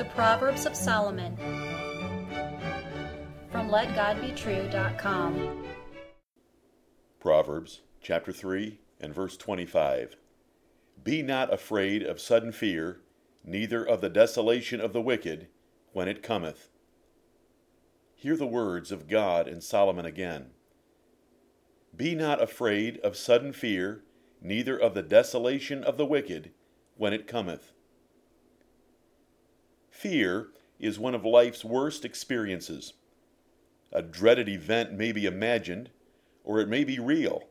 The Proverbs of Solomon from LetGodBetrue.com. Proverbs chapter 3 and verse 25. Be not afraid of sudden fear, neither of the desolation of the wicked when it cometh. Hear the words of God and Solomon again. Be not afraid of sudden fear, neither of the desolation of the wicked when it cometh. Fear is one of life's worst experiences. A dreaded event may be imagined, or it may be real,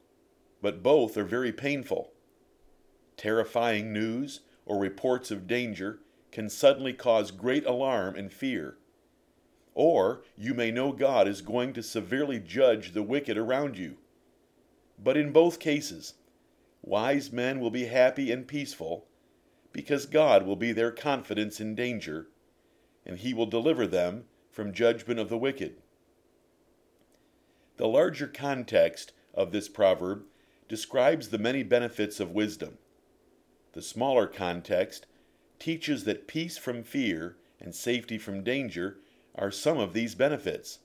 but both are very painful. Terrifying news or reports of danger can suddenly cause great alarm and fear. Or you may know God is going to severely judge the wicked around you. But in both cases, wise men will be happy and peaceful because God will be their confidence in danger and he will deliver them from judgment of the wicked. The larger context of this proverb describes the many benefits of wisdom. The smaller context teaches that peace from fear and safety from danger are some of these benefits.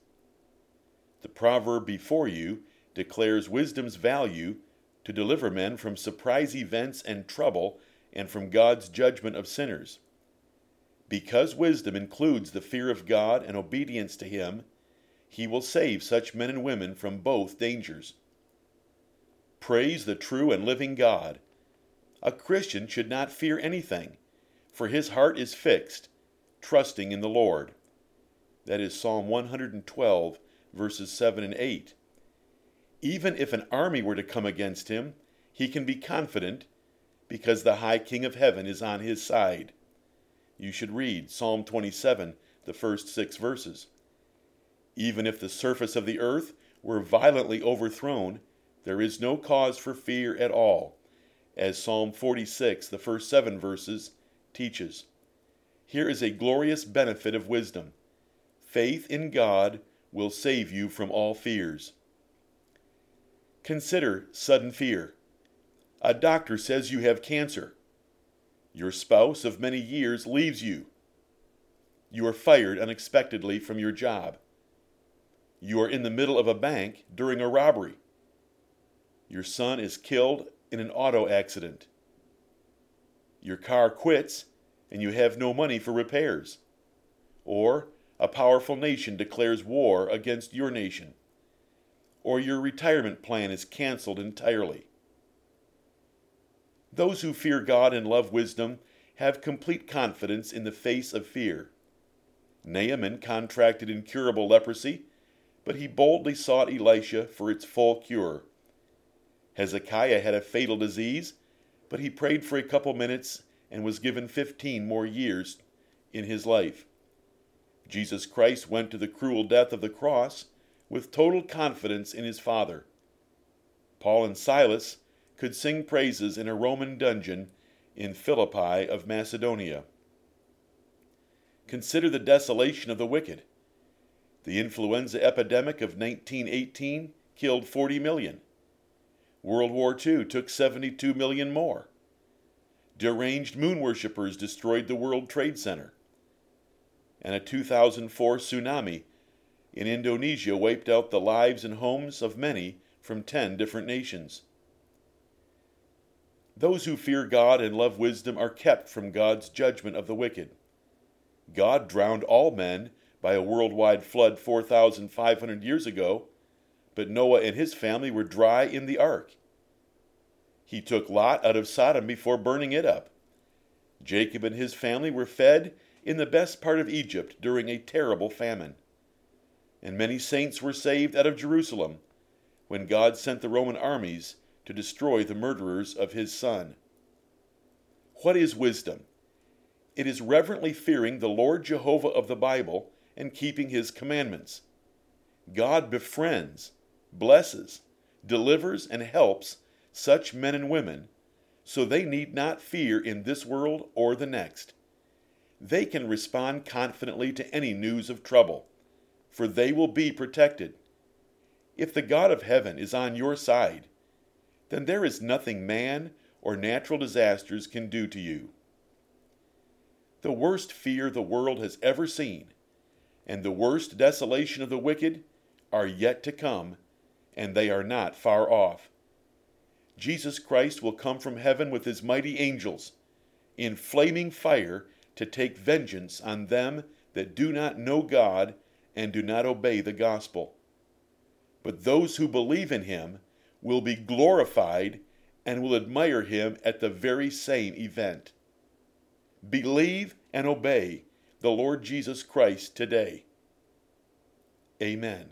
The proverb before you declares wisdom's value to deliver men from surprise events and trouble and from God's judgment of sinners. Because wisdom includes the fear of God and obedience to Him, He will save such men and women from both dangers. Praise the true and living God. A Christian should not fear anything, for his heart is fixed, trusting in the Lord. That is Psalm 112, verses 7 and 8. Even if an army were to come against him, he can be confident because the high King of heaven is on his side you should read Psalm 27, the first six verses. Even if the surface of the earth were violently overthrown, there is no cause for fear at all, as Psalm 46, the first seven verses, teaches. Here is a glorious benefit of wisdom. Faith in God will save you from all fears. Consider sudden fear. A doctor says you have cancer. Your spouse of many years leaves you. You are fired unexpectedly from your job. You are in the middle of a bank during a robbery. Your son is killed in an auto accident. Your car quits and you have no money for repairs. Or a powerful nation declares war against your nation. Or your retirement plan is canceled entirely. Those who fear God and love wisdom have complete confidence in the face of fear. Naaman contracted incurable leprosy, but he boldly sought Elisha for its full cure. Hezekiah had a fatal disease, but he prayed for a couple minutes and was given 15 more years in his life. Jesus Christ went to the cruel death of the cross with total confidence in his Father. Paul and Silas could sing praises in a Roman dungeon in Philippi of Macedonia. Consider the desolation of the wicked. The influenza epidemic of 1918 killed 40 million. World War II took 72 million more. Deranged moon worshippers destroyed the World Trade Center. And a 2004 tsunami in Indonesia wiped out the lives and homes of many from 10 different nations. Those who fear God and love wisdom are kept from God's judgment of the wicked. God drowned all men by a worldwide flood 4,500 years ago, but Noah and his family were dry in the ark. He took Lot out of Sodom before burning it up. Jacob and his family were fed in the best part of Egypt during a terrible famine. And many saints were saved out of Jerusalem when God sent the Roman armies to destroy the murderers of his son. What is wisdom? It is reverently fearing the Lord Jehovah of the Bible and keeping his commandments. God befriends, blesses, delivers, and helps such men and women so they need not fear in this world or the next. They can respond confidently to any news of trouble, for they will be protected. If the God of heaven is on your side, then there is nothing man or natural disasters can do to you. the worst fear the world has ever seen, and the worst desolation of the wicked are yet to come, and they are not far off. Jesus Christ will come from heaven with his mighty angels in flaming fire to take vengeance on them that do not know God and do not obey the gospel. But those who believe in him will be glorified and will admire him at the very same event. Believe and obey the Lord Jesus Christ today. Amen.